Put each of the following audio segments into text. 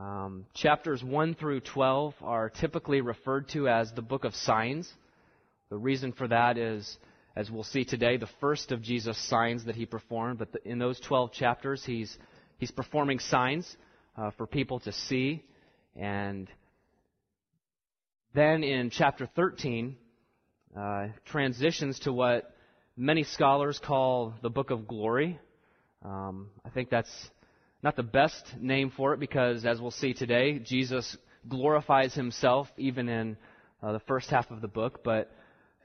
Um, chapters 1 through 12 are typically referred to as the book of signs. The reason for that is, as we'll see today, the first of Jesus' signs that he performed. But the, in those 12 chapters, he's, he's performing signs uh, for people to see. And then in chapter 13, uh, transitions to what many scholars call the book of glory. Um, I think that's not the best name for it because, as we'll see today, Jesus glorifies himself even in uh, the first half of the book, but,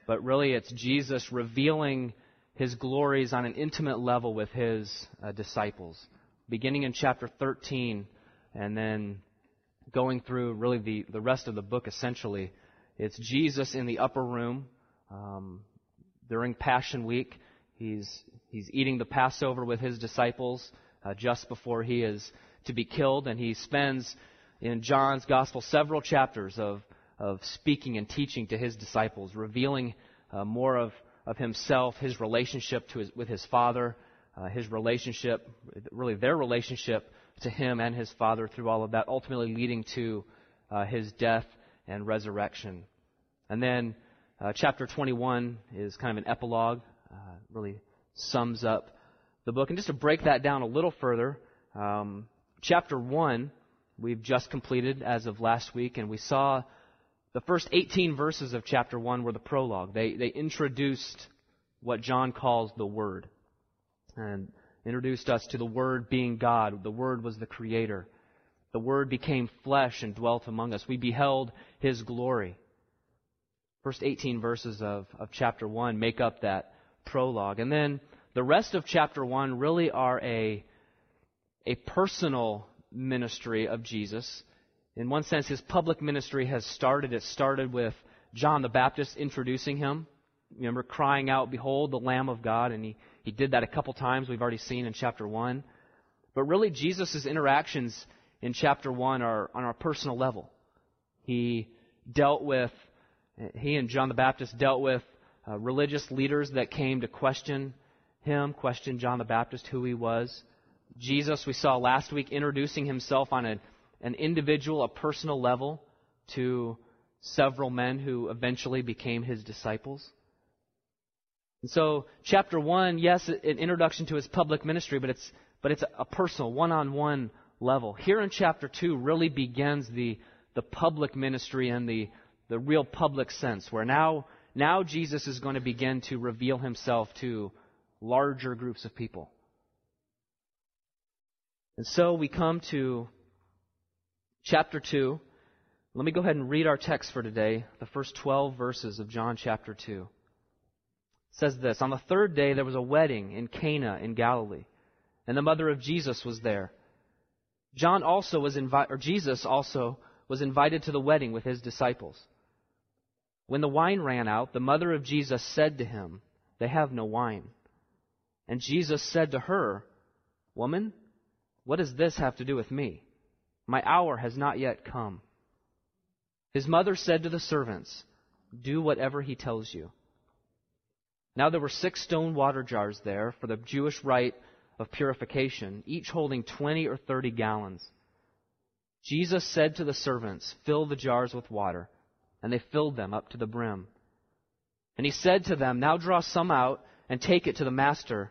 but really it's Jesus revealing his glories on an intimate level with his uh, disciples, beginning in chapter 13 and then going through really the, the rest of the book essentially. It's Jesus in the upper room um, during Passion Week. He's, he's eating the Passover with his disciples uh, just before he is to be killed. And he spends in John's gospel several chapters of, of speaking and teaching to his disciples, revealing uh, more of, of himself, his relationship to his, with his father, uh, his relationship, really their relationship to him and his father through all of that, ultimately leading to uh, his death and resurrection. And then uh, chapter 21 is kind of an epilogue, uh, really sums up the book. And just to break that down a little further, um, chapter 1 we've just completed as of last week, and we saw the first 18 verses of chapter 1 were the prologue. They, they introduced what John calls the Word, and introduced us to the Word being God. The Word was the Creator. The Word became flesh and dwelt among us. We beheld His glory. First 18 verses of, of chapter 1 make up that prologue. And then the rest of chapter 1 really are a, a personal ministry of Jesus. In one sense, his public ministry has started. It started with John the Baptist introducing him. Remember, crying out, Behold the Lamb of God, and he, he did that a couple times, we've already seen in chapter 1. But really, Jesus' interactions in chapter 1 are on a personal level. He dealt with, he and John the Baptist dealt with uh, religious leaders that came to question him, questioned John the Baptist who he was. Jesus, we saw last week, introducing himself on a, an individual, a personal level to several men who eventually became his disciples. And so, chapter 1, yes, an introduction to his public ministry, but it's, but it's a personal, one on one level. Here in chapter 2 really begins the, the public ministry and the, the real public sense, where now, now Jesus is going to begin to reveal himself to larger groups of people. And so we come to chapter 2. Let me go ahead and read our text for today, the first 12 verses of John chapter 2. It says this On the third day there was a wedding in Cana in Galilee, and the mother of Jesus was there. John also was invited, or Jesus also was invited to the wedding with his disciples. When the wine ran out, the mother of Jesus said to him, They have no wine. And Jesus said to her, Woman, what does this have to do with me? My hour has not yet come. His mother said to the servants, Do whatever he tells you. Now there were six stone water jars there for the Jewish rite of purification, each holding twenty or thirty gallons. Jesus said to the servants, Fill the jars with water. And they filled them up to the brim. And he said to them, Now draw some out and take it to the master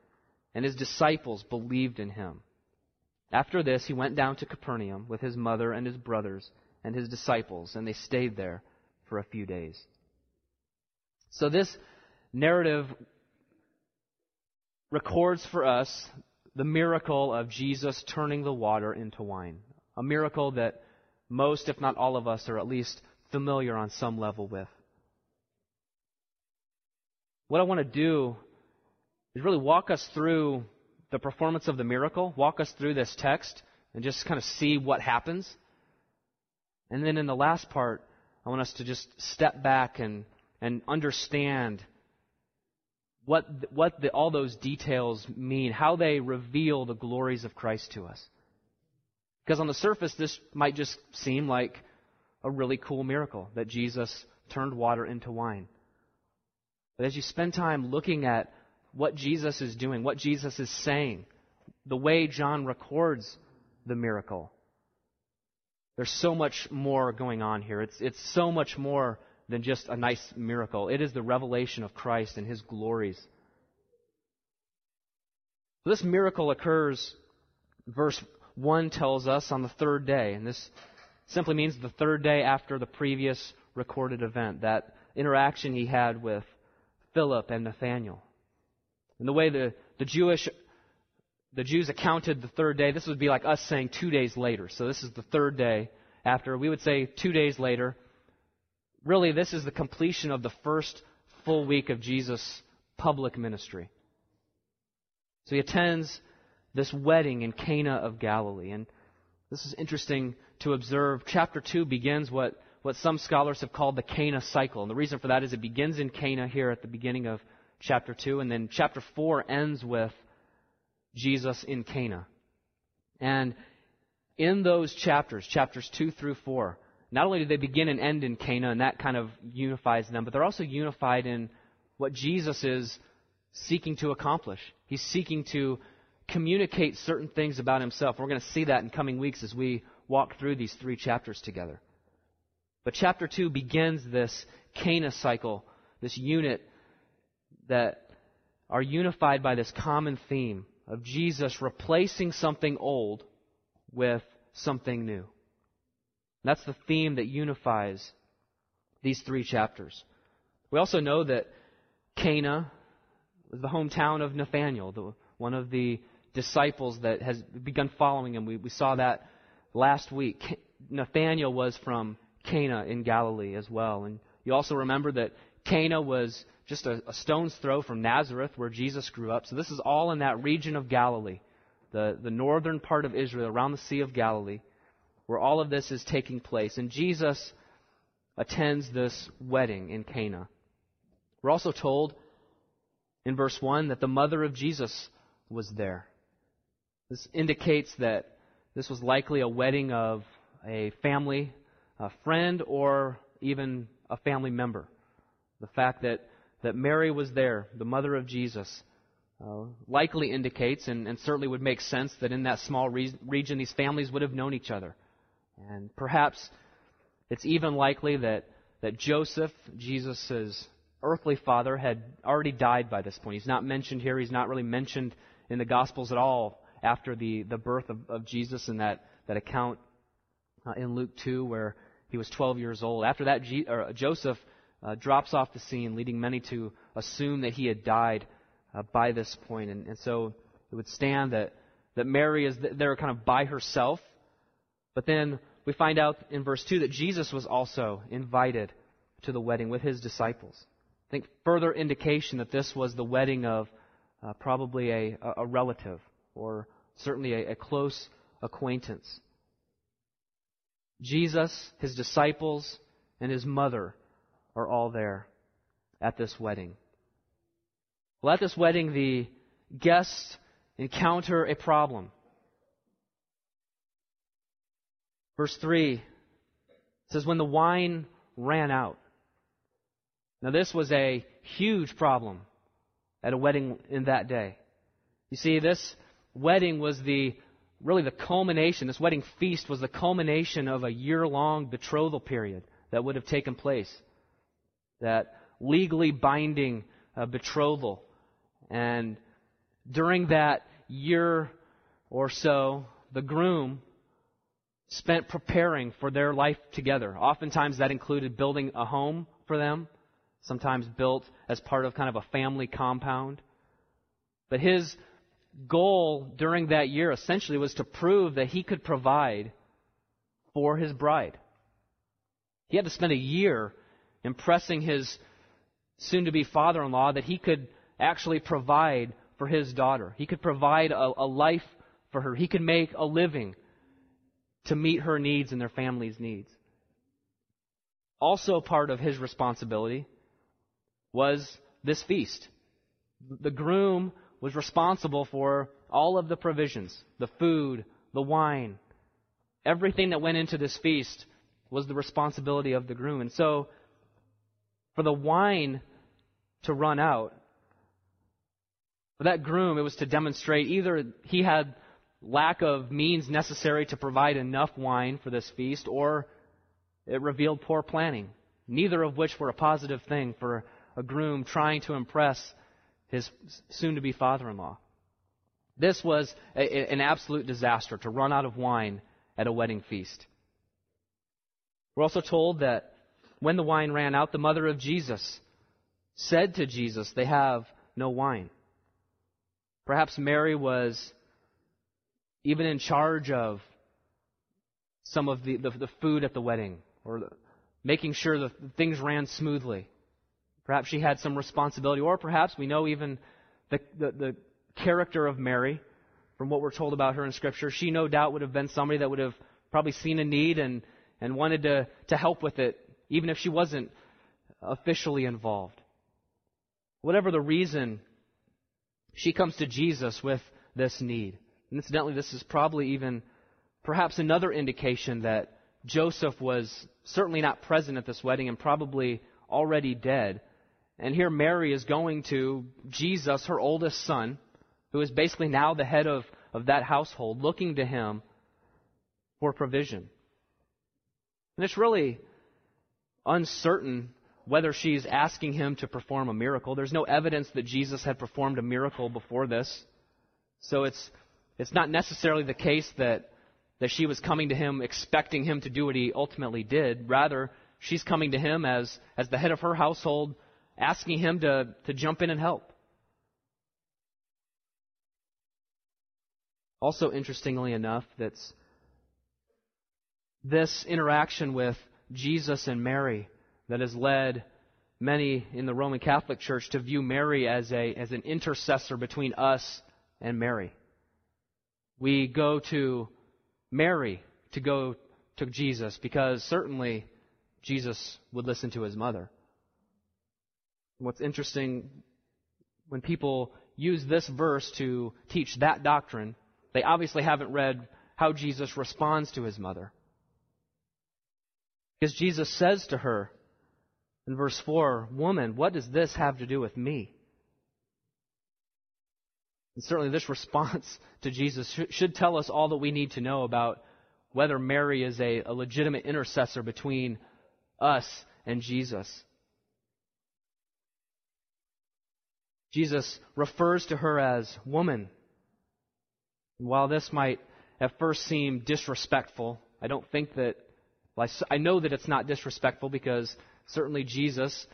and his disciples believed in him. After this, he went down to Capernaum with his mother and his brothers and his disciples, and they stayed there for a few days. So, this narrative records for us the miracle of Jesus turning the water into wine. A miracle that most, if not all of us, are at least familiar on some level with. What I want to do is really walk us through the performance of the miracle, walk us through this text, and just kind of see what happens. And then in the last part, I want us to just step back and, and understand what, what the, all those details mean, how they reveal the glories of Christ to us. Because on the surface, this might just seem like a really cool miracle that Jesus turned water into wine. But as you spend time looking at what Jesus is doing, what Jesus is saying, the way John records the miracle, there's so much more going on here. It's, it's so much more than just a nice miracle. It is the revelation of Christ and his glories. This miracle occurs, verse 1 tells us, on the third day. And this simply means the third day after the previous recorded event, that interaction he had with Philip and Nathanael. And the way the, the Jewish the Jews accounted the third day, this would be like us saying two days later. So this is the third day after. We would say two days later. Really, this is the completion of the first full week of Jesus' public ministry. So he attends this wedding in Cana of Galilee. And this is interesting to observe. Chapter 2 begins what, what some scholars have called the Cana cycle. And the reason for that is it begins in Cana here at the beginning of chapter 2, and then chapter 4 ends with Jesus in Cana. And in those chapters, chapters 2 through 4, not only do they begin and end in Cana, and that kind of unifies them, but they're also unified in what Jesus is seeking to accomplish. He's seeking to communicate certain things about himself. We're going to see that in coming weeks as we walk through these three chapters together. But chapter 2 begins this Cana cycle, this unit that are unified by this common theme of Jesus replacing something old with something new. That's the theme that unifies these three chapters. We also know that Cana was the hometown of Nathanael, the, one of the disciples that has begun following him. We, we saw that last week. Nathanael was from Cana in Galilee as well. And you also remember that Cana was just a, a, stone's throw from Nazareth, where Jesus grew up. So this is all in that region of Galilee, the, the northern part of Israel, around the Sea of Galilee, where all of this is taking place. And Jesus attends this wedding in Cana. We're also told in verse 1 that the mother of Jesus was there. This indicates that this was likely a wedding of a family, a friend, or even a family member. The fact that, that Mary was there, the mother of Jesus, uh, likely indicates and, and, certainly would make sense that in that small re- region these families would have known each other. And perhaps it's even likely that, that Joseph, Jesus' earthly father, had already died by this point. He's not mentioned here. He's not really mentioned in the Gospels at all after the, the birth of, of Jesus in that, that account uh, in Luke 2 where he was 12 years old. After that, G- Joseph uh, drops off the scene, leading many to assume that he had died uh, by this point. And, and, so it would stand that, that Mary is there kind of by herself. But then we find out in verse 2 that Jesus was also invited to the wedding with his disciples. I think further indication that this was the wedding of uh, probably a, a relative or certainly a, a close acquaintance. Jesus, his disciples, and his mother are all there at this wedding. Well, at this wedding, the guests encounter a problem. Verse 3 says, When the wine ran out. Now, this was a huge problem at a wedding in that day. You see, this wedding was the really the culmination, this wedding feast was the culmination of a year long betrothal period that would have taken place. That legally binding uh, betrothal. And during that year or so, the groom spent preparing for their life together. Oftentimes that included building a home for them, sometimes built as part of kind of a family compound. But his goal during that year essentially was to prove that he could provide for his bride. He had to spend a year impressing his soon to be father in law that he could actually provide for his daughter. He could provide a, a, life for her. He could make a living to meet her needs and their family's needs. also part of his responsibility was this feast. The groom was responsible for all of the provisions, the food, the wine, everything that went into this feast was the responsibility of the groom. And so, for the wine to run out, for that groom, it was to demonstrate either he had lack of means necessary to provide enough wine for this feast, or it revealed poor planning, neither of which were a positive thing for a groom trying to impress his soon to be father in law. This was a, an absolute disaster to run out of wine at a wedding feast. We're also told that when the wine ran out, the mother of Jesus said to Jesus, They have no wine. Perhaps Mary was even in charge of some of the, the, the food at the wedding or making sure that things ran smoothly. Perhaps she had some responsibility, or perhaps we know even the, the, the character of Mary from what we're told about her in Scripture. She no doubt would have been somebody that would have probably seen a need and, and wanted to, to help with it, even if she wasn't officially involved. Whatever the reason, she comes to Jesus with this need. And incidentally, this is probably even perhaps another indication that Joseph was certainly not present at this wedding and probably already dead. And here Mary is going to Jesus, her oldest son, who is basically now the head of, of that household, looking to him for provision. And it's really uncertain whether she's asking him to perform a miracle. There's no evidence that Jesus had performed a miracle before this. So it's, it's not necessarily the case that, that she was coming to him expecting him to do what he ultimately did. Rather, she's coming to him as, as the head of her household, asking him to, to jump in and help. Also, interestingly enough, that's this interaction with Jesus and Mary that has led many in the Roman Catholic Church to view Mary as, a, as an intercessor between us and Mary. We go to Mary to go to Jesus because certainly Jesus would listen to his mother. What's interesting, when people use this verse to teach that doctrine, they obviously haven't read how Jesus responds to his mother. Because Jesus says to her in verse 4, Woman, what does this have to do with me? And certainly this response to Jesus should tell us all that we need to know about whether Mary is a, a legitimate intercessor between us and Jesus. Jesus refers to her as woman. And while this might at first seem disrespectful, I don't think that, well, I know that it's not disrespectful because certainly Jesus,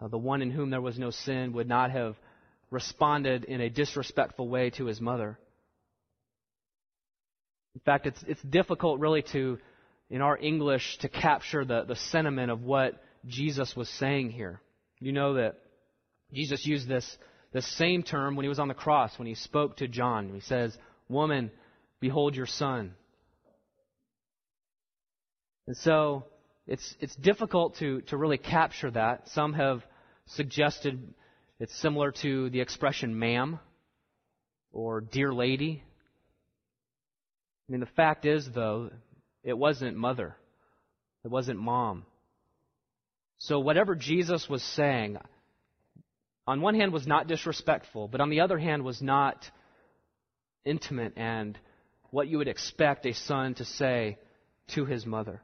uh, the one in whom there was no sin, would not have responded in a disrespectful way to his mother. In fact, it's, it's difficult really to, in our English, to capture the, the sentiment of what Jesus was saying here. You know that Jesus used this, this same term when he was on the cross, when he spoke to John. He says, Woman, behold your son. And so it's, it's difficult to, to really capture that. Some have suggested it's similar to the expression ma'am or dear lady. I mean, the fact is, though, it wasn't mother, it wasn't mom. So, whatever Jesus was saying, on one hand, was not disrespectful, but on the other hand, was not intimate and what you would expect a son to say to his mother.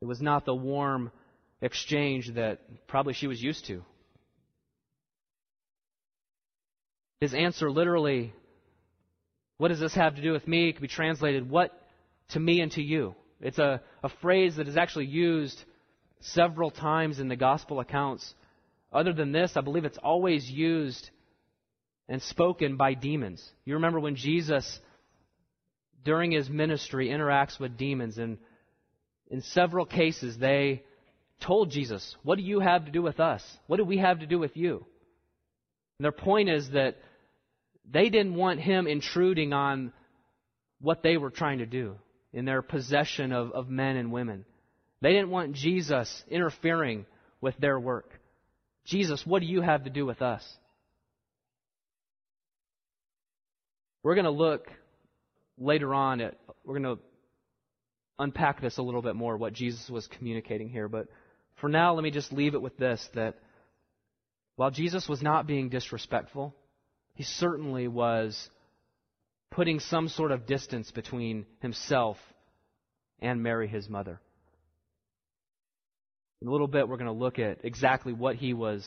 It was not the warm exchange that probably she was used to. His answer literally, what does this have to do with me? It could be translated, what to me and to you. It's a, a phrase that is actually used several times in the gospel accounts. Other than this, I believe it's always used and spoken by demons. You remember when Jesus, during his ministry, interacts with demons, and in several cases they told Jesus, What do you have to do with us? What do we have to do with you? And their point is that they didn't want him intruding on what they were trying to do in their possession of, of men and women. They didn't want Jesus interfering with their work. Jesus, what do you have to do with us? We're going to look later on at, we're going to unpack this a little bit more, what Jesus was communicating here. But for now, let me just leave it with this that while Jesus was not being disrespectful, he certainly was putting some sort of distance between himself and Mary, his mother. In a little bit, we're going to look at exactly what he was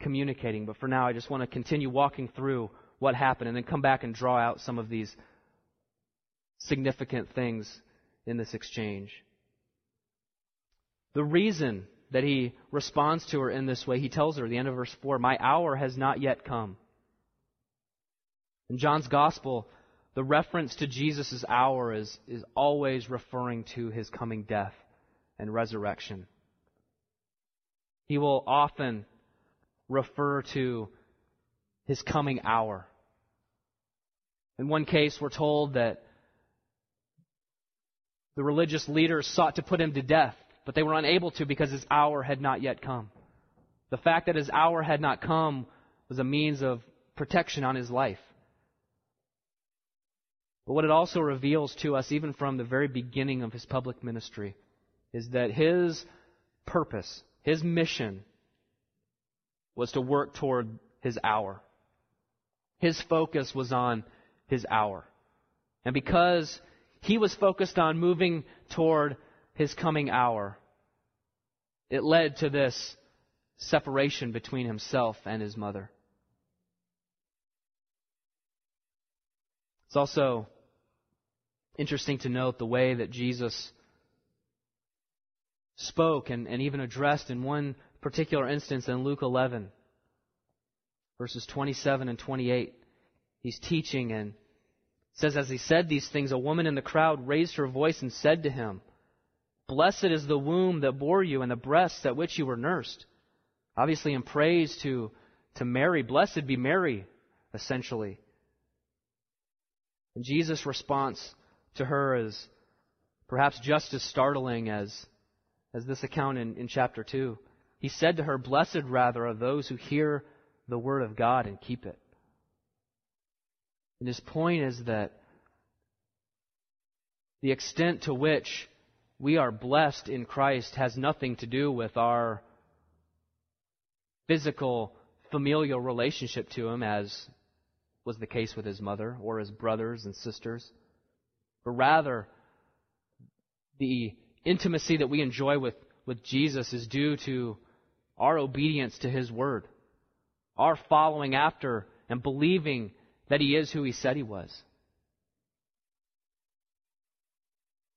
communicating. But for now, I just want to continue walking through what happened and then come back and draw out some of these significant things in this exchange. The reason that he responds to her in this way, he tells her at the end of verse 4, My hour has not yet come. In John's Gospel, the reference to Jesus' hour is, is always referring to his coming death and resurrection. He will often refer to his coming hour. In one case, we're told that the religious leaders sought to put him to death, but they were unable to because his hour had not yet come. The fact that his hour had not come was a means of protection on his life. But what it also reveals to us, even from the very beginning of his public ministry, is that his purpose, his mission, was to work toward his hour. His focus was on his hour. And because he was focused on moving toward his coming hour, it led to this separation between himself and his mother. It's also interesting to note the way that Jesus spoke and, and even addressed in one particular instance in Luke 11, verses 27 and 28. He's teaching and says, As he said these things, a woman in the crowd raised her voice and said to him, Blessed is the womb that bore you and the breasts at which you were nursed. Obviously, in praise to, to Mary, blessed be Mary, essentially. And Jesus' response to her is perhaps just as startling as, as this account in, in chapter 2. He said to her, Blessed rather are those who hear the word of God and keep it. And his point is that the extent to which we are blessed in Christ has nothing to do with our physical, familial relationship to Him, as was the case with His mother or His brothers and sisters, but rather the intimacy that we enjoy with, with Jesus is due to our obedience to His Word, our following after and believing that he is who he said he was.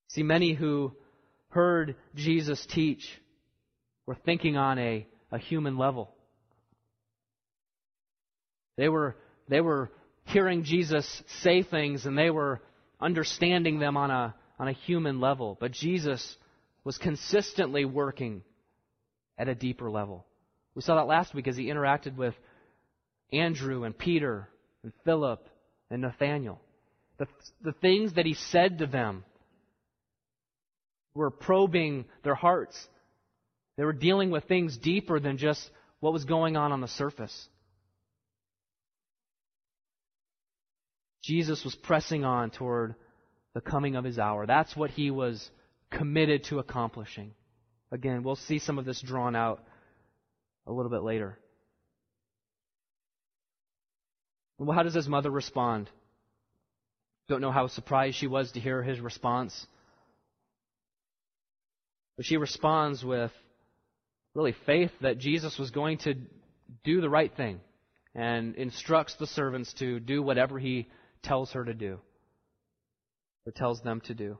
See, many who heard Jesus teach were thinking on a, a human level. They were, they were hearing Jesus say things and they were understanding them on a, on a human level. But Jesus was consistently working at a deeper level. We saw that last week as he interacted with Andrew and Peter and Philip and Nathaniel. The, the things that he said to them were probing their hearts. They were dealing with things deeper than just what was going on on the surface. Jesus was pressing on toward the coming of his hour. That's what he was committed to accomplishing. Again, we'll see some of this drawn out a little bit later. Well, how does his mother respond? Don't know how surprised she was to hear his response. But she responds with really faith that Jesus was going to do the right thing and instructs the servants to do whatever he tells her to do or tells them to do.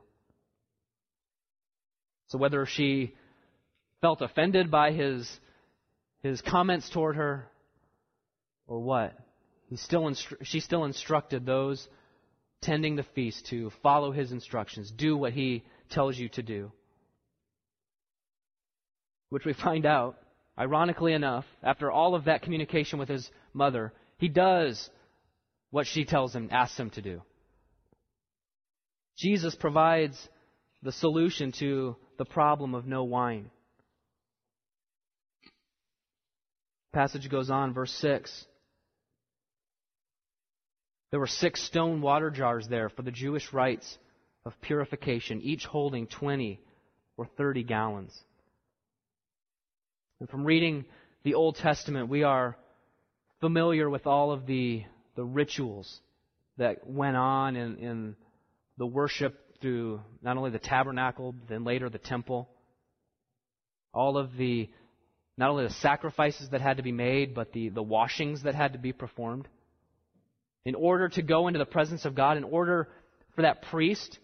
So whether she felt offended by his, his comments toward her or what, still instru- she still instructed those tending the feast to follow his instructions, do what he tells you to do. Which we find out, ironically enough, after all of that communication with his mother, he does what she tells him, asks him to do. Jesus provides the solution to the problem of no wine. Passage goes on, verse 6. There were six stone water jars there for the Jewish rites of purification, each holding 20 or 30 gallons. And from reading the Old Testament, we are familiar with all of the, the rituals that went on in, in the worship through not only the tabernacle, then later the temple. All of the, not only the sacrifices that had to be made, but the, the washings that had to be performed. In order to go into the presence of God, in order for that priest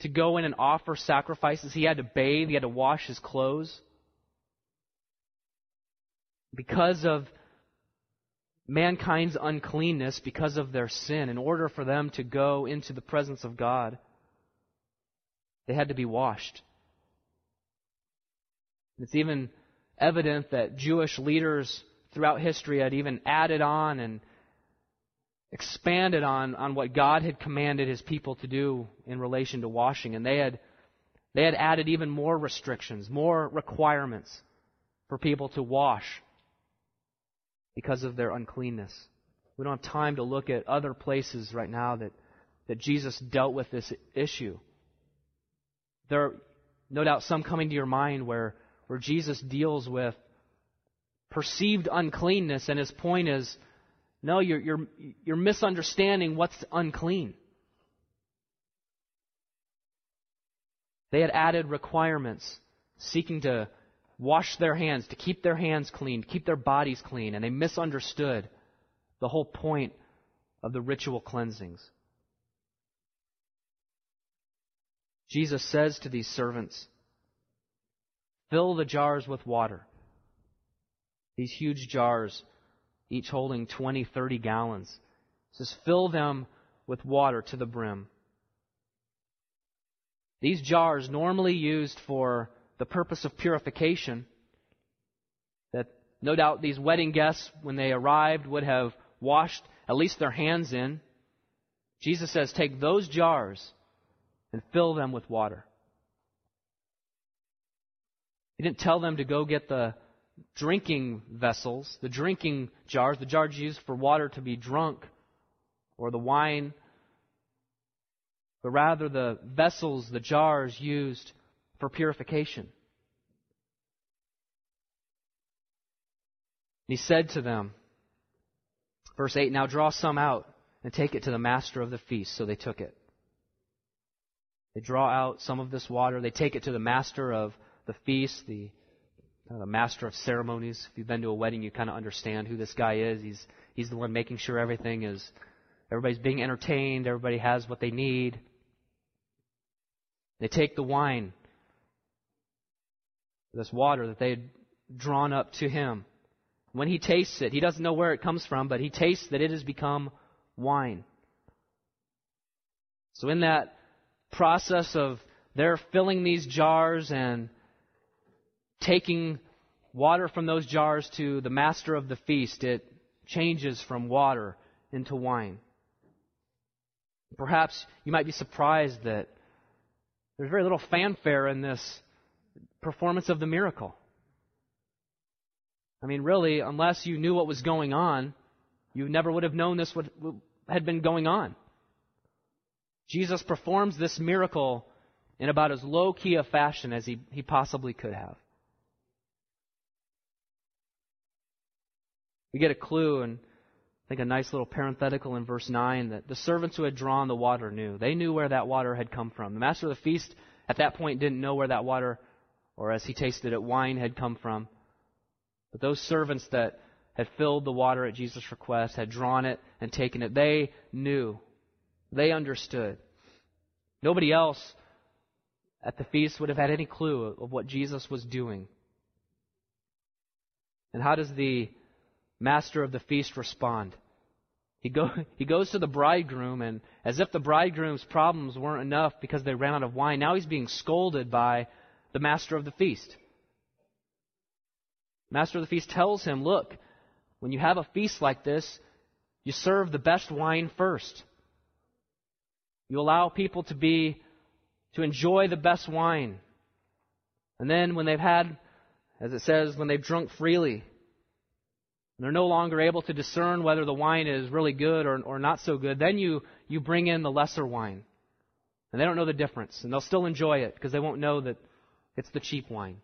to go in and offer sacrifices, he had to bathe, he had to wash his clothes. Because of mankind's uncleanness, because of their sin, in order for them to go into the presence of God, they had to be washed. It's even evident that Jewish leaders throughout history had even added on and expanded on, on what God had commanded his people to do in relation to washing. And they had, they had added even more restrictions, more requirements for people to wash because of their uncleanness. We don't have time to look at other places right now that, that Jesus dealt with this issue. There are no doubt some coming to your mind where, where Jesus deals with perceived uncleanness, and his point is no, you're, you're, you're misunderstanding what's unclean. They had added requirements seeking to wash their hands, to keep their hands clean, to keep their bodies clean, and they misunderstood the whole point of the ritual cleansings. Jesus says to these servants, Fill the jars with water. These huge jars, each holding 20, 30 gallons. He says, Fill them with water to the brim. These jars, normally used for the purpose of purification, that no doubt these wedding guests, when they arrived, would have washed at least their hands in. Jesus says, Take those jars and fill them with water. He didn't tell them to go get the drinking vessels, the drinking jars, the jars used for water to be drunk, or the wine, but rather the vessels, the jars used for purification. And he said to them, verse 8, Now draw some out and take it to the master of the feast. So they took it. They draw out some of this water. They take it to the master of the feast, the, the master of ceremonies. If you've been to a wedding, you kind of understand who this guy is. He's, he's the one making sure everything is, everybody's being entertained, everybody has what they need. They take the wine, this water that they had drawn up to him. When he tastes it, he doesn't know where it comes from, but he tastes that it has become wine. So, in that process of they're filling these jars and taking water from those jars to the master of the feast, it changes from water into wine. Perhaps you might be surprised that there's very little fanfare in this performance of the miracle. I mean, really, unless you knew what was going on, you never would have known this would, had been going on. Jesus performs this miracle in about as low key a fashion as he, he possibly could have. We get a clue and I think a nice little parenthetical in verse 9 that the servants who had drawn the water knew. They knew where that water had come from. The master of the feast at that point didn't know where that water, or as he tasted it, wine had come from. But those servants that had filled the water at Jesus' request, had drawn it and taken it, they knew they understood. Nobody else at the feast would have had any clue of what Jesus was doing. And how does the master of the feast respond? He, go, he goes to the bridegroom, and as if the bridegroom's problems weren't enough because they ran out of wine, now he's being scolded by the master of the feast. Master of the feast tells him, Look, when you have a feast like this, you serve the best wine first. You allow people to be to enjoy the best wine. And then when they've had, as it says, when they've drunk freely, they're no longer able to discern whether the wine is really good or, or not so good, then you, you bring in the lesser wine. And they don't know the difference. And they'll still enjoy it because they won't know that it's the cheap wine.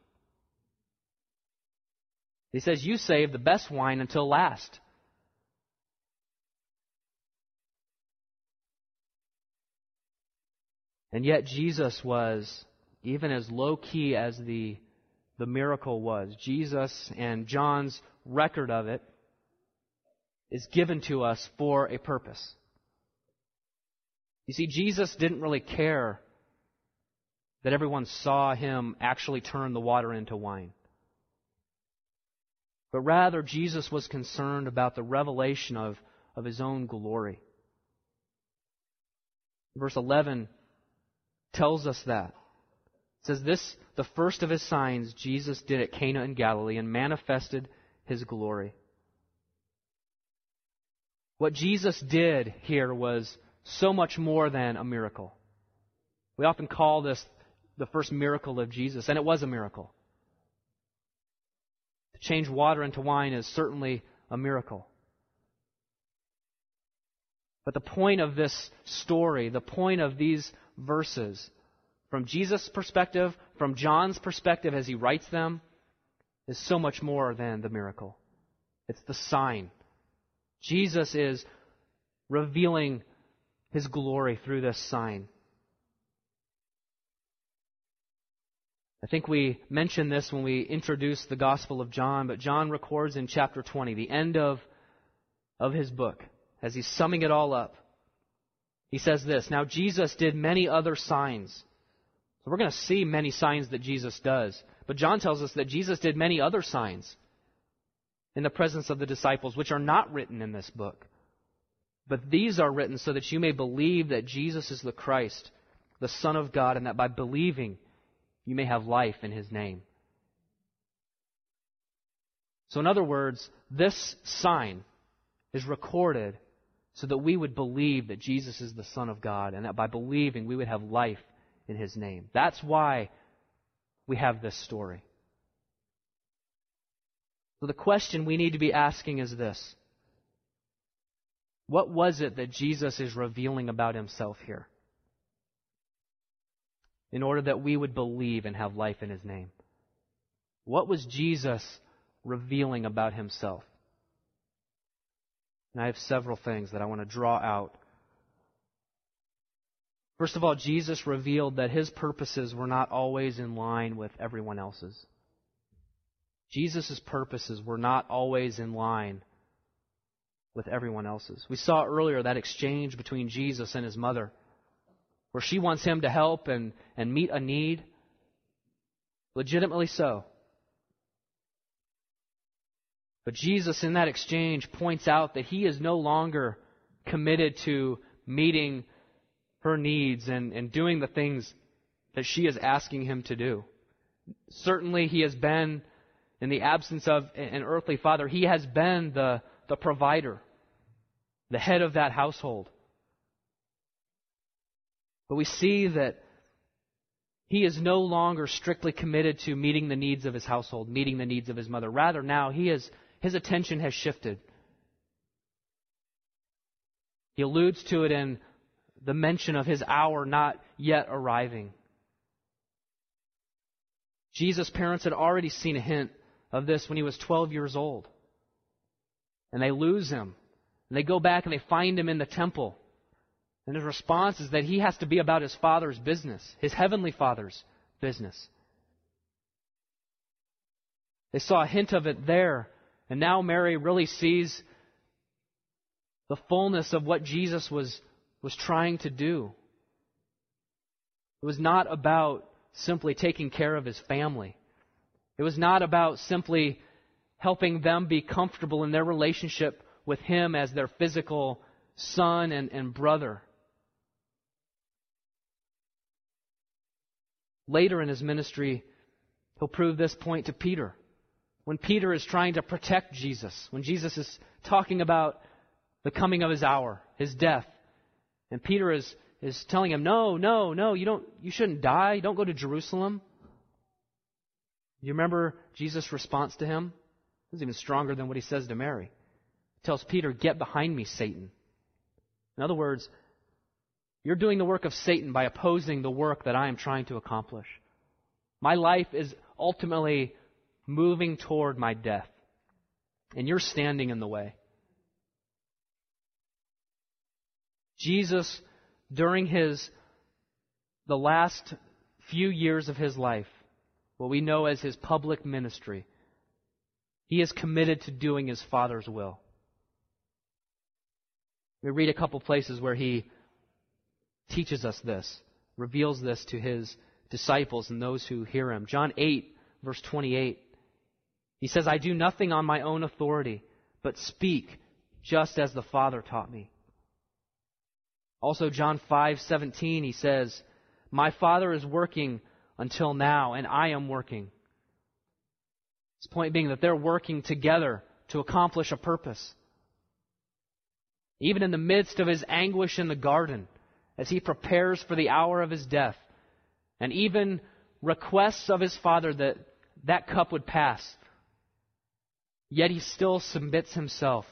He says, You save the best wine until last. And yet Jesus was, even as low key as the, the miracle was, Jesus and John's record of it is given to us for a purpose. You see, Jesus didn't really care that everyone saw him actually turn the water into wine. But rather, Jesus was concerned about the revelation of, of his own glory. Verse 11 tells us that. It says, This, the first of his signs, Jesus did at Cana in Galilee and manifested his glory. What Jesus did here was so much more than a miracle. We often call this the first miracle of Jesus, and it was a miracle. To change water into wine is certainly a miracle. But the point of this story, the point of these verses, from Jesus' perspective, from John's perspective as he writes them, is so much more than the miracle. It's the sign. Jesus is revealing his glory through this sign. I think we mentioned this when we introduced the Gospel of John, but John records in chapter 20, the end of, of his book, as he's summing it all up. He says this Now Jesus did many other signs. So we're going to see many signs that Jesus does. But John tells us that Jesus did many other signs in the presence of the disciples, which are not written in this book. But these are written so that you may believe that Jesus is the Christ, the Son of God, and that by believing you may have life in his name. So, in other words, this sign is recorded so that we would believe that Jesus is the Son of God, and that by believing we would have life in his name. That's why we have this story. So, the question we need to be asking is this what was it that Jesus is revealing about himself here? In order that we would believe and have life in his name. What was Jesus revealing about himself? And I have several things that I want to draw out. First of all, Jesus revealed that his purposes were not always in line with everyone else's. Jesus' purposes were not always in line with everyone else's. We saw earlier that exchange between Jesus and his mother, where she wants him to help and, and meet a need, legitimately so. But Jesus, in that exchange, points out that he is no longer committed to meeting her needs and, and doing the things that she is asking him to do. Certainly, he has been, in the absence of an earthly father, he has been the the provider, the head of that household. But we see that he is no longer strictly committed to meeting the needs of his household, meeting the needs of his mother. Rather, now he is, his attention has shifted. He alludes to it in the mention of his hour not yet arriving. Jesus' parents had already seen a hint of this when he was 12 years old and they lose him. And they go back and they find him in the temple. And his response is that he has to be about his father's business, his heavenly father's business. They saw a hint of it there. And now Mary really sees the fullness of what Jesus was, was trying to do. It was not about simply taking care of his family. It was not about simply helping them be comfortable in their relationship with Him as their physical son and, and brother. Later in his ministry, he'll prove this point to Peter. When Peter is trying to protect Jesus, when Jesus is talking about the coming of his hour, his death, and Peter is, is telling him, No, no, no, you don't you shouldn't die. Don't go to Jerusalem. You remember Jesus' response to him? It even stronger than what he says to Mary. He tells Peter, Get behind me, Satan. In other words, you're doing the work of Satan by opposing the work that I am trying to accomplish. My life is ultimately moving toward my death, and you're standing in the way. Jesus, during his the last few years of his life, what we know as his public ministry, he is committed to doing his Father's will. We read a couple places where he teaches us this, reveals this to his disciples and those who hear him. John 8, verse 28. He says, I do nothing on my own authority, but speak just as the Father taught me. Also, John 5:17, he says, "My Father is working until now, and I am working." His point being that they're working together to accomplish a purpose. Even in the midst of his anguish in the garden, as he prepares for the hour of his death, and even requests of his Father that that cup would pass, yet he still submits himself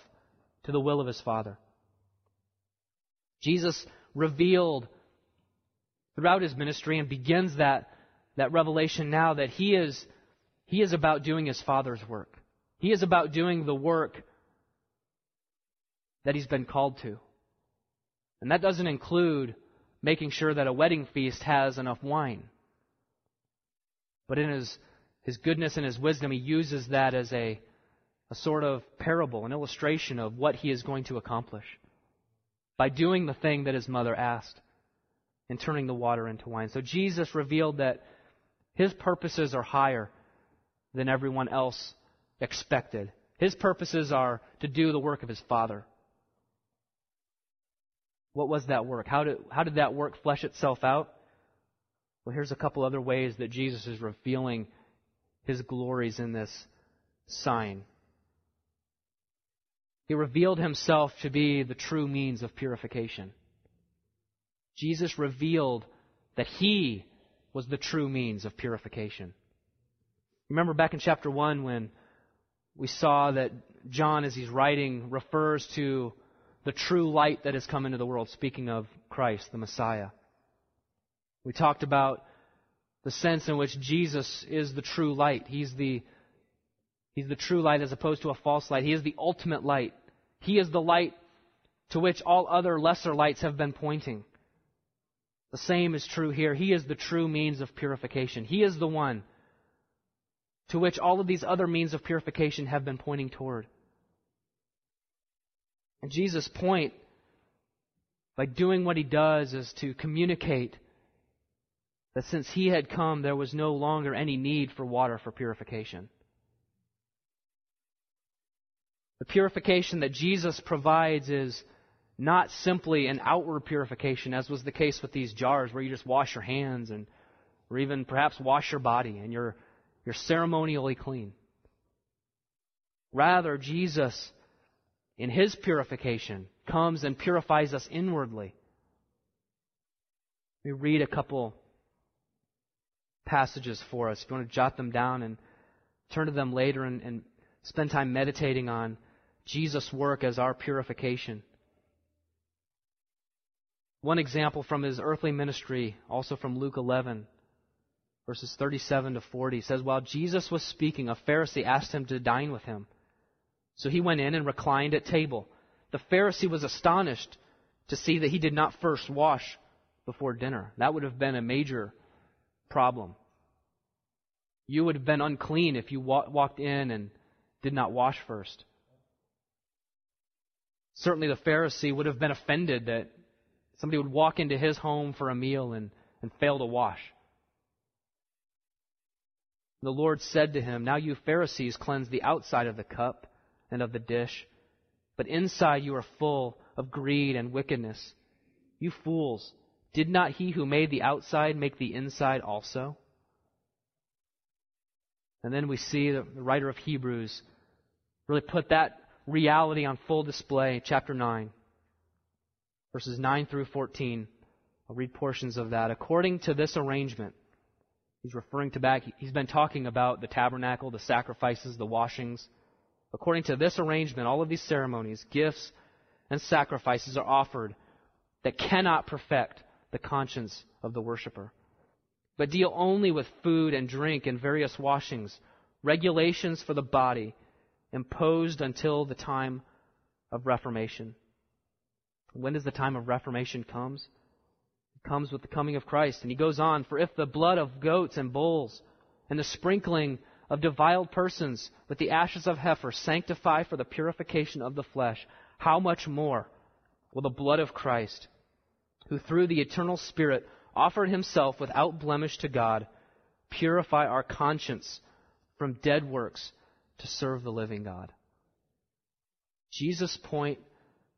to the will of his Father. Jesus revealed throughout his ministry and begins that, that revelation now that he is, he is about doing his Father's work. He is about doing the work that he's been called to. And that doesn't include making sure that a wedding feast has enough wine. But in his, his goodness and his wisdom, he uses that as a, a sort of parable, an illustration of what he is going to accomplish by doing the thing that his mother asked and turning the water into wine. So Jesus revealed that his purposes are higher than everyone else expected. His purposes are to do the work of his Father. What was that work? How did, how did that work flesh itself out? Well, here's a couple other ways that Jesus is revealing his glories in this sign. He revealed himself to be the true means of purification. Jesus revealed that he was the true means of purification. Remember back in chapter 1 when we saw that John, as he's writing, refers to the true light that has come into the world, speaking of Christ, the Messiah. We talked about the sense in which Jesus is the true light. He's the, he's the true light as opposed to a false light. He is the ultimate light. He is the light to which all other lesser lights have been pointing. The same is true here. He is the true means of purification. He is the one to which all of these other means of purification have been pointing toward. And Jesus' point by doing what he does is to communicate that since he had come, there was no longer any need for water for purification. The purification that Jesus provides is not simply an outward purification, as was the case with these jars where you just wash your hands and or even perhaps wash your body and you're, you're ceremonially clean. Rather, Jesus, in his purification, comes and purifies us inwardly. We read a couple passages for us. If you want to jot them down and turn to them later and, and spend time meditating on Jesus' work as our purification. One example from his earthly ministry, also from Luke 11, verses 37 to 40, says, While Jesus was speaking, a Pharisee asked him to dine with him. So he went in and reclined at table. The Pharisee was astonished to see that he did not first wash before dinner. That would have been a major problem. You would have been unclean if you walked in and did not wash first. Certainly the Pharisee would have been offended that somebody would walk into his home for a meal and, and fail to wash. The Lord said to him, Now you Pharisees cleanse the outside of the cup and of the dish, but inside you are full of greed and wickedness. You fools, did not he who made the outside make the inside also? And then we see the writer of Hebrews really put that reality on full display, chapter 9, verses 9 through 14. I'll read portions of that. According to this arrangement, He's referring to back, he's been talking about the tabernacle, the sacrifices, the washings. According to this arrangement, all of these ceremonies, gifts, and sacrifices are offered that cannot perfect the conscience of the worshiper, but deal only with food and drink and various washings, regulations for the body imposed until the time of Reformation. When does the time of Reformation comes? It comes with the coming of Christ. And he goes on, For if the blood of goats and bulls and the sprinkling of defiled persons with the ashes of heifer sanctify for the purification of the flesh, how much more will the blood of Christ, who through the eternal Spirit offered himself without blemish to God, purify our conscience from dead works to serve the living God? Jesus' point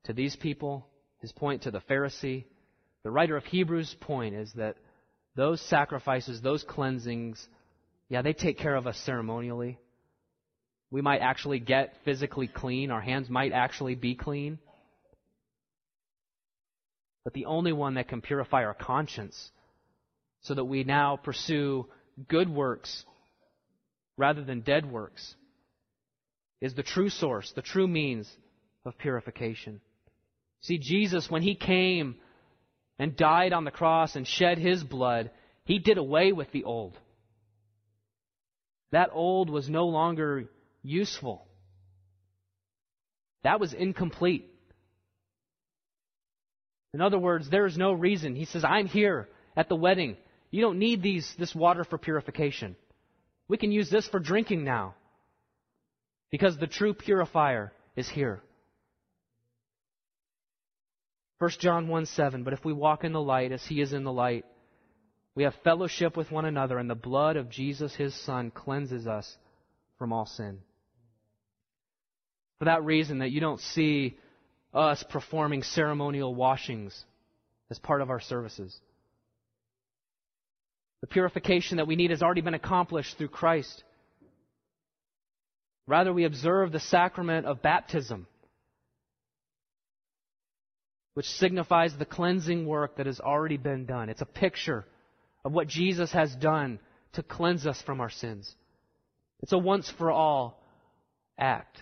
to these people, his point to the Pharisee, the writer of Hebrews' point is that those sacrifices, those cleansings, yeah, they take care of us ceremonially. We might actually get physically clean. Our hands might actually be clean. But the only one that can purify our conscience so that we now pursue good works rather than dead works is the true source, the true means of purification. See, Jesus, when he came and died on the cross and shed his blood, he did away with the old. That old was no longer useful. That was incomplete. In other words, there is no reason. He says, I'm here at the wedding. You don't need these, this water for purification. We can use this for drinking now. Because the true purifier is here. 1 John 1 7, but if we walk in the light as he is in the light, we have fellowship with one another, and the blood of Jesus, his Son, cleanses us from all sin. For that reason, that you don't see us performing ceremonial washings as part of our services. The purification that we need has already been accomplished through Christ. Rather, we observe the sacrament of baptism which signifies the cleansing work that has already been done. It's a picture of what Jesus has done to cleanse us from our sins. It's a once for all act.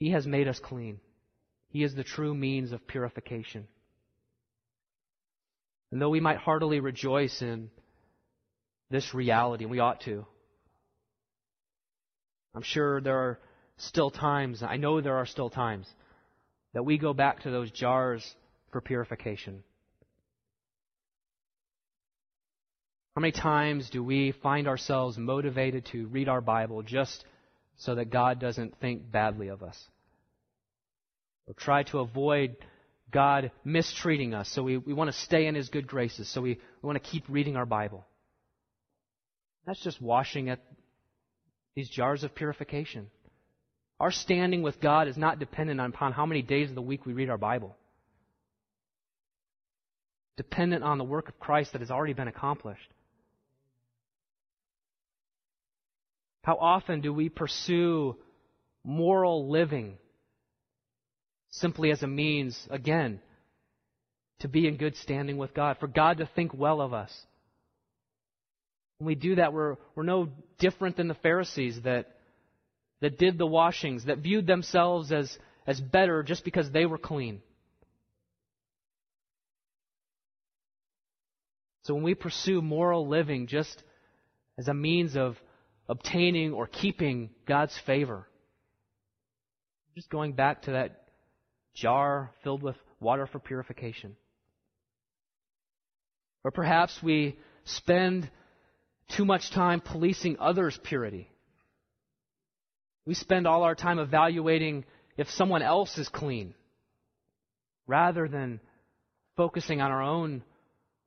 He has made us clean. He is the true means of purification. And though we might heartily rejoice in this reality, and we ought to, I'm sure there are still times, I know there are still times, that we go back to those jars for purification. How many times do we find ourselves motivated to read our Bible just so that God doesn't think badly of us? Or try to avoid God mistreating us, so we, we want to stay in His good graces, so we, we want to keep reading our Bible. That's just washing at these jars of purification. Our standing with God is not dependent upon how many days of the week we read our Bible. Dependent on the work of Christ that has already been accomplished. How often do we pursue moral living simply as a means, again, to be in good standing with God, for God to think well of us? When we do that, we're, we're no different than the Pharisees that that did the washings, that viewed themselves as, as better just because they were clean. So when we pursue moral living just as a means of obtaining or keeping God's favor, just going back to that jar filled with water for purification. Or perhaps we spend too much time policing others' purity. We spend all our time evaluating if someone else is clean rather than focusing on our own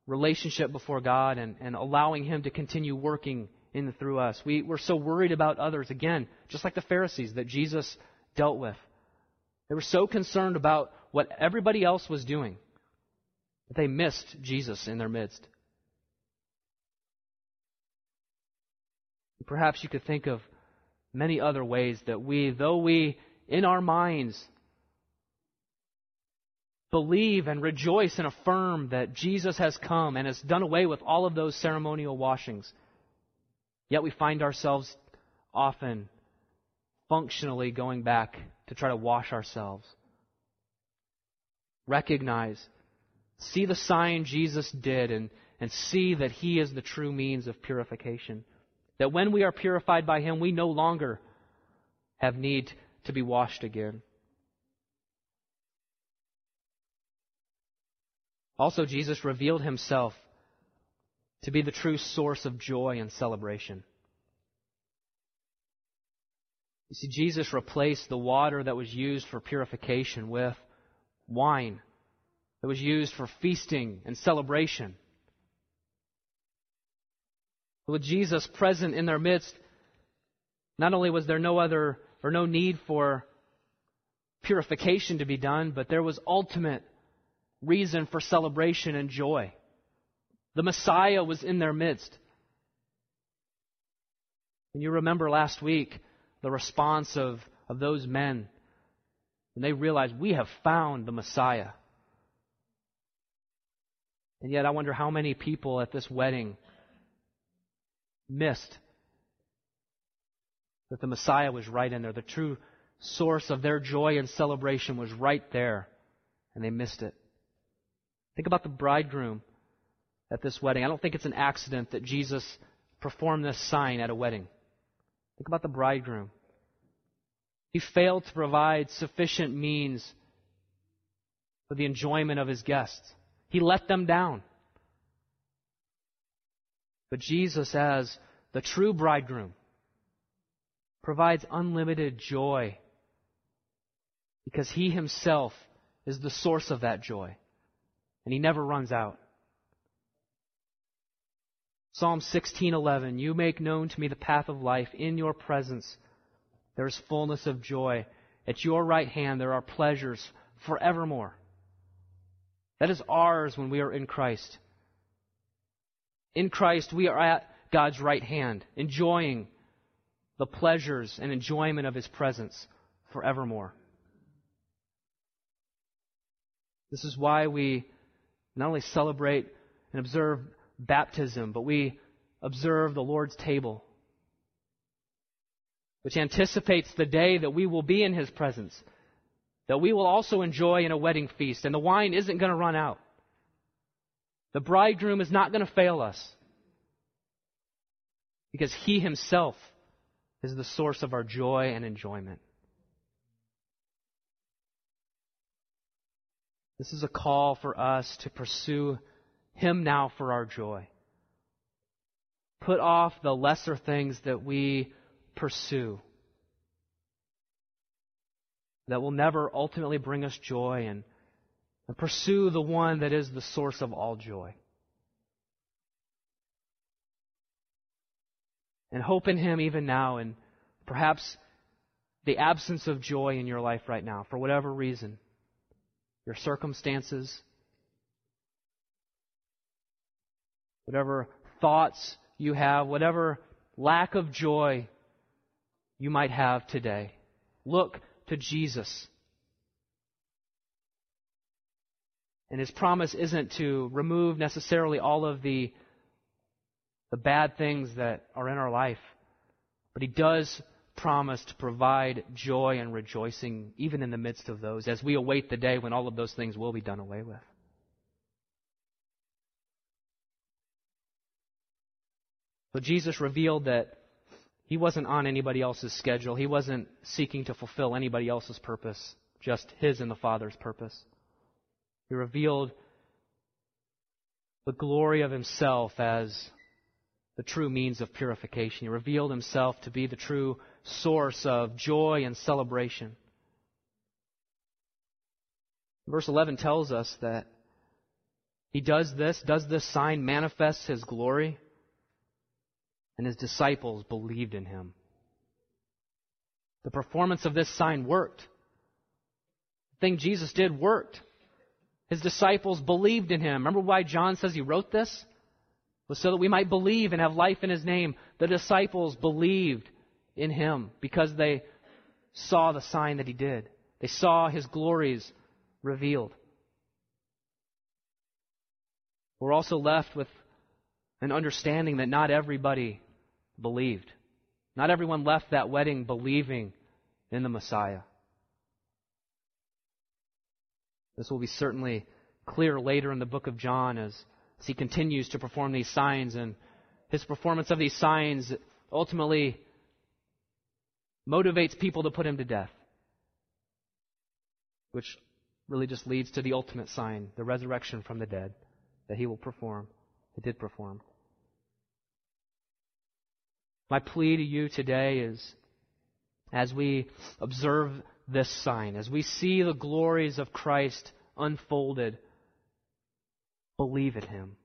relationship before God and, and allowing Him to continue working in and through us. We, we're so worried about others, again, just like the Pharisees that Jesus dealt with. They were so concerned about what everybody else was doing that they missed Jesus in their midst. Perhaps you could think of many other ways that we, though we, in our minds, believe and rejoice and affirm that Jesus has come and has done away with all of those ceremonial washings. Yet we find ourselves often functionally going back to try to wash ourselves. Recognize, see the sign Jesus did, and, and see that He is the true means of purification. That when we are purified by Him, we no longer have need to be washed again. Also, Jesus revealed Himself to be the true source of joy and celebration. You see, Jesus replaced the water that was used for purification with wine that was used for feasting and celebration. With Jesus present in their midst, not only was there no other or no need for purification to be done, but there was ultimate reason for celebration and joy. The Messiah was in their midst. And you remember last week the response of, of those men when they realized we have found the Messiah. And yet, I wonder how many people at this wedding missed that the Messiah was right in there. The true source of their joy and celebration was right there, and they missed it. Think about the bridegroom at this wedding. I don't think it's an accident that Jesus performed this sign at a wedding. Think about the bridegroom. He failed to provide sufficient means for the enjoyment of his guests. He let them down. But Jesus, as the true bridegroom, provides unlimited joy because he himself is the source of that joy and he never runs out. Psalm 16:11 You make known to me the path of life. In your presence there is fullness of joy. At your right hand there are pleasures forevermore. That is ours when we are in Christ in Christ we are at God's right hand enjoying the pleasures and enjoyment of his presence forevermore this is why we not only celebrate and observe baptism, but we observe the Lord's table, which anticipates the day that we will be in His presence, that we will also enjoy in a wedding feast, and the wine isn't going to run out. The bridegroom is not going to fail us because He Himself is the source of our joy and enjoyment. This is a call for us to pursue Him now for our joy. Put off the lesser things that we pursue that will never ultimately bring us joy and, and pursue the one that is the source of all joy. And hope in Him even now and perhaps the absence of joy in your life right now for whatever reason your circumstances, whatever thoughts you have, whatever lack of joy you might have today. Look to Jesus. And his promise isn't to remove necessarily all of the, the bad things that are in our life, but he does promise to provide joy and rejoicing even in the midst of those as we await the day when all of those things will be done away with. So Jesus revealed that he wasn't on anybody else's schedule. He wasn't seeking to fulfill anybody else's purpose, just his and the Father's purpose. He revealed the glory of himself as the true means of purification. He revealed himself to be the true source of joy and celebration. Verse 11 tells us that he does this, does this sign manifest his glory, and his disciples believed in him. The performance of this sign worked. The thing Jesus did worked. His disciples believed in him. Remember why John says he wrote this? Was so that we might believe and have life in his name. The disciples believed in him because they saw the sign that he did. They saw his glories revealed. We're also left with an understanding that not everybody believed. Not everyone left that wedding believing in the Messiah. This will be certainly clear later in the book of John as, as he continues to perform these signs, and his performance of these signs ultimately motivates people to put him to death, which really just leads to the ultimate sign, the resurrection from the dead that he will perform, he did perform. My plea to you today is as we observe this sign, as we see the glories of Christ unfolded, believe in him.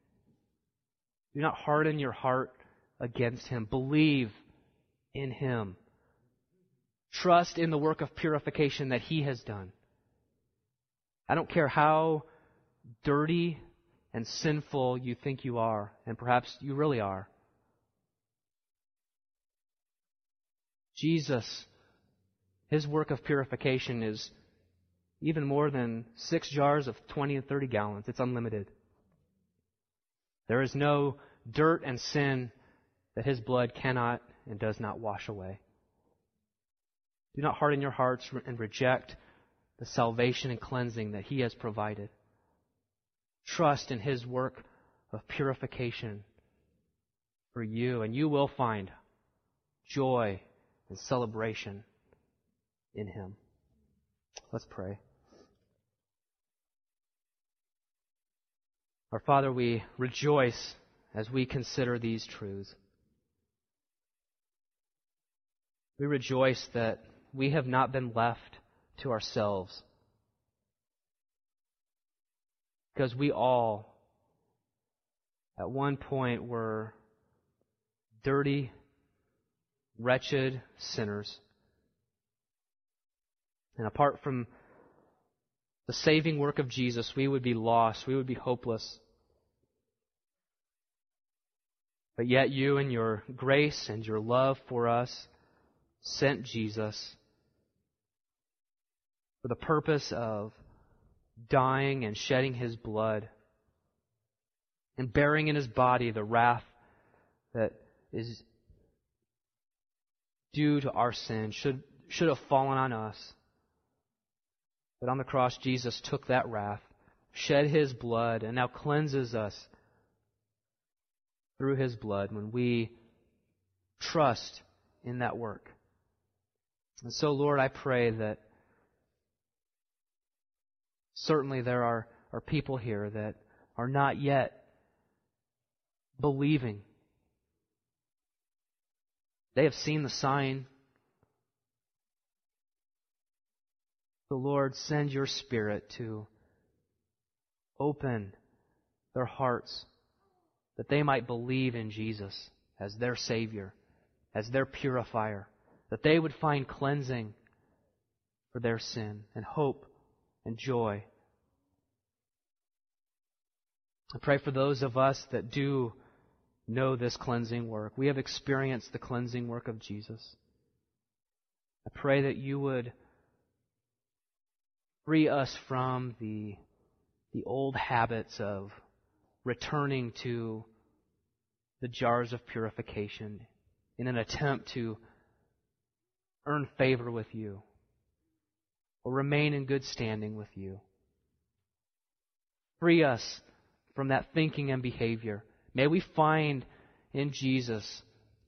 Do not harden your heart against him. Believe in him. Trust in the work of purification that he has done. I don't care how dirty and sinful you think you are, and perhaps you really are. Jesus, his work of purification is even more than six jars of 20 and 30 gallons. It's unlimited. There is no dirt and sin that his blood cannot and does not wash away. Do not harden your hearts and reject the salvation and cleansing that he has provided. Trust in his work of purification for you, and you will find joy and celebration in him. Let's pray. Our Father, we rejoice as we consider these truths. We rejoice that we have not been left to ourselves. Because we all, at one point, were dirty, wretched sinners. And apart from the saving work of Jesus, we would be lost. We would be hopeless. But yet, you, in your grace and your love for us, sent Jesus for the purpose of dying and shedding his blood and bearing in his body the wrath that is due to our sin, should, should have fallen on us. But on the cross, Jesus took that wrath, shed his blood, and now cleanses us through his blood when we trust in that work. And so, Lord, I pray that certainly there are, are people here that are not yet believing. They have seen the sign. The Lord, send your Spirit to open their hearts that they might believe in Jesus as their Savior, as their purifier, that they would find cleansing for their sin and hope and joy. I pray for those of us that do know this cleansing work. We have experienced the cleansing work of Jesus. I pray that you would free us from the, the old habits of returning to the jars of purification in an attempt to earn favor with you or remain in good standing with you. Free us from that thinking and behavior. May we find in Jesus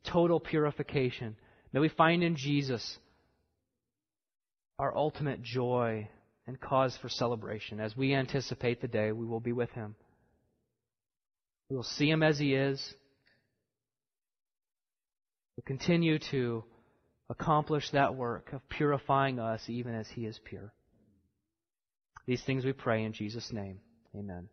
total purification. May we find in Jesus our ultimate joy and cause for celebration as we anticipate the day we will be with Him. We will see Him as He is. We'll continue to accomplish that work of purifying us even as He is pure. These things we pray in Jesus' name. Amen.